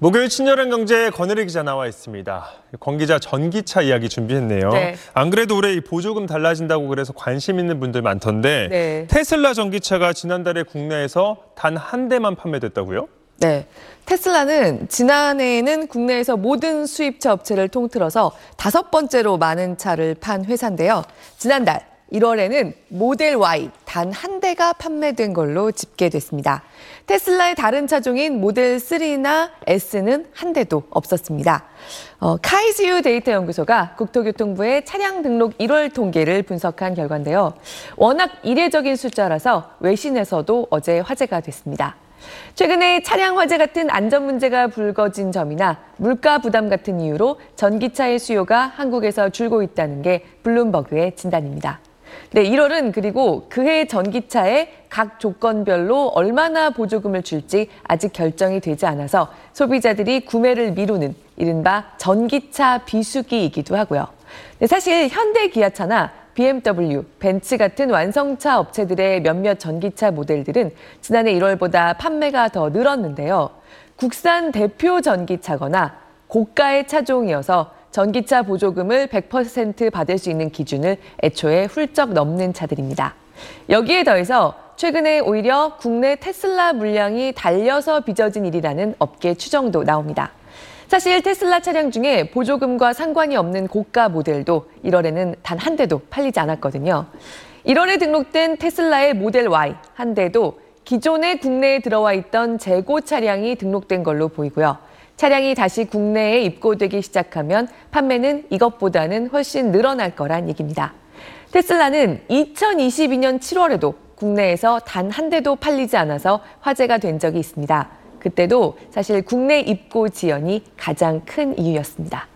목요일 친절한 경제 권혜리 기자 나와 있습니다. 권 기자 전기차 이야기 준비했네요. 네. 안 그래도 올해 이 보조금 달라진다고 그래서 관심 있는 분들 많던데 네. 테슬라 전기차가 지난달에 국내에서 단 한 대만 판매됐다고요? 네. 테슬라는 지난해에는 국내에서 모든 수입차 업체를 통틀어서 다섯 번째로 많은 차를 판 회사인데요. 지난달 1월에는 모델 Y 단 한 대가 판매된 걸로 집계됐습니다. 테슬라의 다른 차종인 모델 3나 S는 한 대도 없었습니다. 어, 카이지유 데이터 연구소가 국토교통부의 차량 등록 1월 통계를 분석한 결과인데요. 워낙 이례적인 숫자라서 외신에서도 어제 화제가 됐습니다. 최근에 차량 화재 같은 안전 문제가 불거진 점이나 물가 부담 같은 이유로 전기차의 수요가 한국에서 줄고 있다는 게 블룸버그의 진단입니다. 네, 1월은 그리고 그해 전기차의 각 조건별로 얼마나 보조금을 줄지 아직 결정이 되지 않아서 소비자들이 구매를 미루는 이른바 전기차 비수기이기도 하고요. 네, 사실 현대 기아차나 BMW, 벤츠 같은 완성차 업체들의 몇몇 전기차 모델들은 지난해 1월보다 판매가 더 늘었는데요. 국산 대표 전기차거나 고가의 차종이어서 전기차 보조금을 100% 받을 수 있는 기준을 애초에 훌쩍 넘는 차들입니다. 여기에 더해서 최근에 오히려 국내 테슬라 물량이 달려서 빚어진 일이라는 업계 추정도 나옵니다. 사실 테슬라 차량 중에 보조금과 상관이 없는 고가 모델도 1월에는 단 한 대도 팔리지 않았거든요. 1월에 등록된 테슬라의 모델 Y 한 대도 기존에 국내에 들어와 있던 재고 차량이 등록된 걸로 보이고요. 차량이 다시 국내에 입고되기 시작하면 판매는 이것보다는 훨씬 늘어날 거란 얘기입니다. 테슬라는 2022년 7월에도 국내에서 단 한 대도 팔리지 않아서 화제가 된 적이 있습니다. 그때도 사실 국내 입고 지연이 가장 큰 이유였습니다.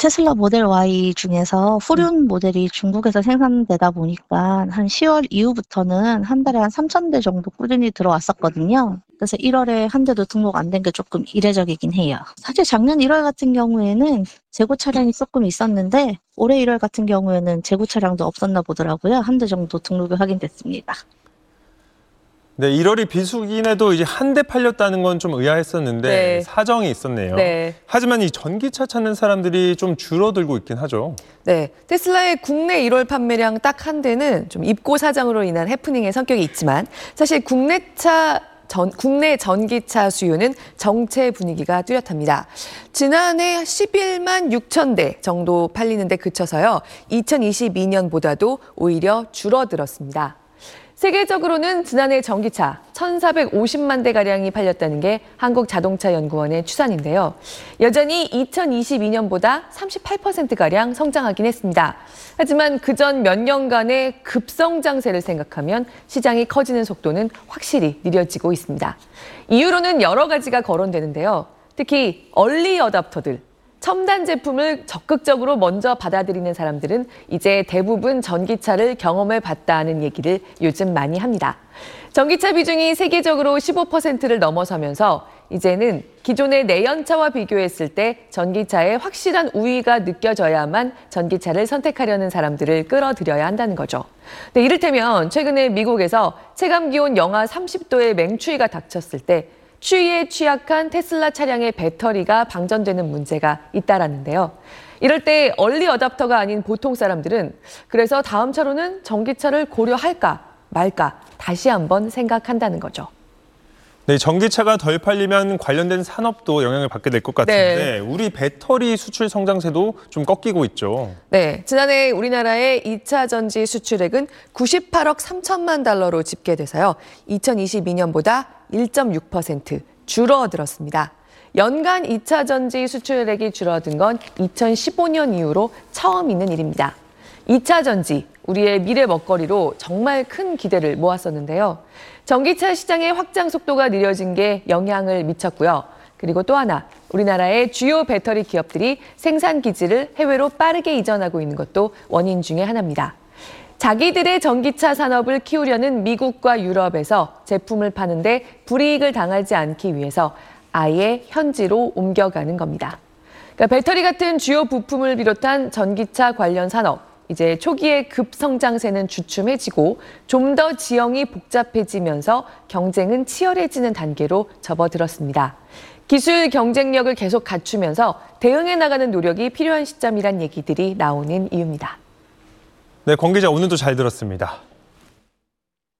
테슬라 모델 Y 중에서 후륜 모델이 중국에서 생산되다 보니까 한 10월 이후부터는 한 달에 한 3,000대 정도 꾸준히 들어왔었거든요. 그래서 1월에 한 대도 등록 안 된 게 조금 이례적이긴 해요. 사실 작년 1월 같은 경우에는 재고 차량이 조금 있었는데 올해 1월 같은 경우에는 재고 차량도 없었나 보더라고요. 한 대 정도 등록이 확인됐습니다. 네, 1월이 비수기인에도 이제 한 대 팔렸다는 건 좀 의아했었는데 네. 사정이 있었네요. 네. 하지만 이 전기차 찾는 사람들이 좀 줄어들고 있긴 하죠. 네, 테슬라의 국내 1월 판매량 딱 한 대는 좀 입고 사정으로 인한 해프닝의 성격이 있지만 사실 국내 차 전, 국내 전기차 수요는 정체 분위기가 뚜렷합니다. 지난해 11만 6천 대 정도 팔리는데 그쳐서요. 2022년보다도 오히려 줄어들었습니다. 세계적으로는 지난해 전기차 1,450만 대가량이 팔렸다는 게 한국자동차연구원의 추산인데요. 여전히 2022년보다 38%가량 성장하긴 했습니다. 하지만 그 전 몇 년간의 급성장세를 생각하면 시장이 커지는 속도는 확실히 느려지고 있습니다. 이유로는 여러 가지가 거론되는데요. 특히 얼리 어답터들, 첨단 제품을 적극적으로 먼저 받아들이는 사람들은 이제 대부분 전기차를 경험해 봤다는 얘기를 요즘 많이 합니다. 전기차 비중이 세계적으로 15%를 넘어서면서 이제는 기존의 내연차와 비교했을 때 전기차의 확실한 우위가 느껴져야만 전기차를 선택하려는 사람들을 끌어들여야 한다는 거죠. 네, 이를테면 최근에 미국에서 체감 기온 영하 30도의 맹추위가 닥쳤을 때 추위에 취약한 테슬라 차량의 배터리가 방전되는 문제가 잇따랐는데요. 이럴 때 얼리 어답터가 아닌 보통 사람들은 그래서 다음 차로는 전기차를 고려할까 말까 다시 한번 생각한다는 거죠. 네, 전기차가 덜 팔리면 관련된 산업도 영향을 받게 될 것 같은데 네. 우리 배터리 수출 성장세도 좀 꺾이고 있죠. 네, 지난해 우리나라의 2차 전지 수출액은 98억 3천만 달러로 집계돼서요. 2022년보다 1.6% 줄어들었습니다. 연간 2차 전지 수출액이 줄어든 건 2015년 이후로 처음 있는 일입니다. 2차 전지, 우리의 미래 먹거리로 정말 큰 기대를 모았었는데요. 전기차 시장의 확장 속도가 느려진 게 영향을 미쳤고요. 그리고 또 하나, 우리나라의 주요 배터리 기업들이 생산 기지를 해외로 빠르게 이전하고 있는 것도 원인 중의 하나입니다. 자기들의 전기차 산업을 키우려는 미국과 유럽에서 제품을 파는데 불이익을 당하지 않기 위해서 아예 현지로 옮겨가는 겁니다. 그러니까 배터리 같은 주요 부품을 비롯한 전기차 관련 산업, 이제 초기의 급성장세는 주춤해지고 좀 더 지형이 복잡해지면서 경쟁은 치열해지는 단계로 접어들었습니다. 기술 경쟁력을 계속 갖추면서 대응해 나가는 노력이 필요한 시점이란 얘기들이 나오는 이유입니다. 네, 권 기자 오늘도 잘 들었습니다.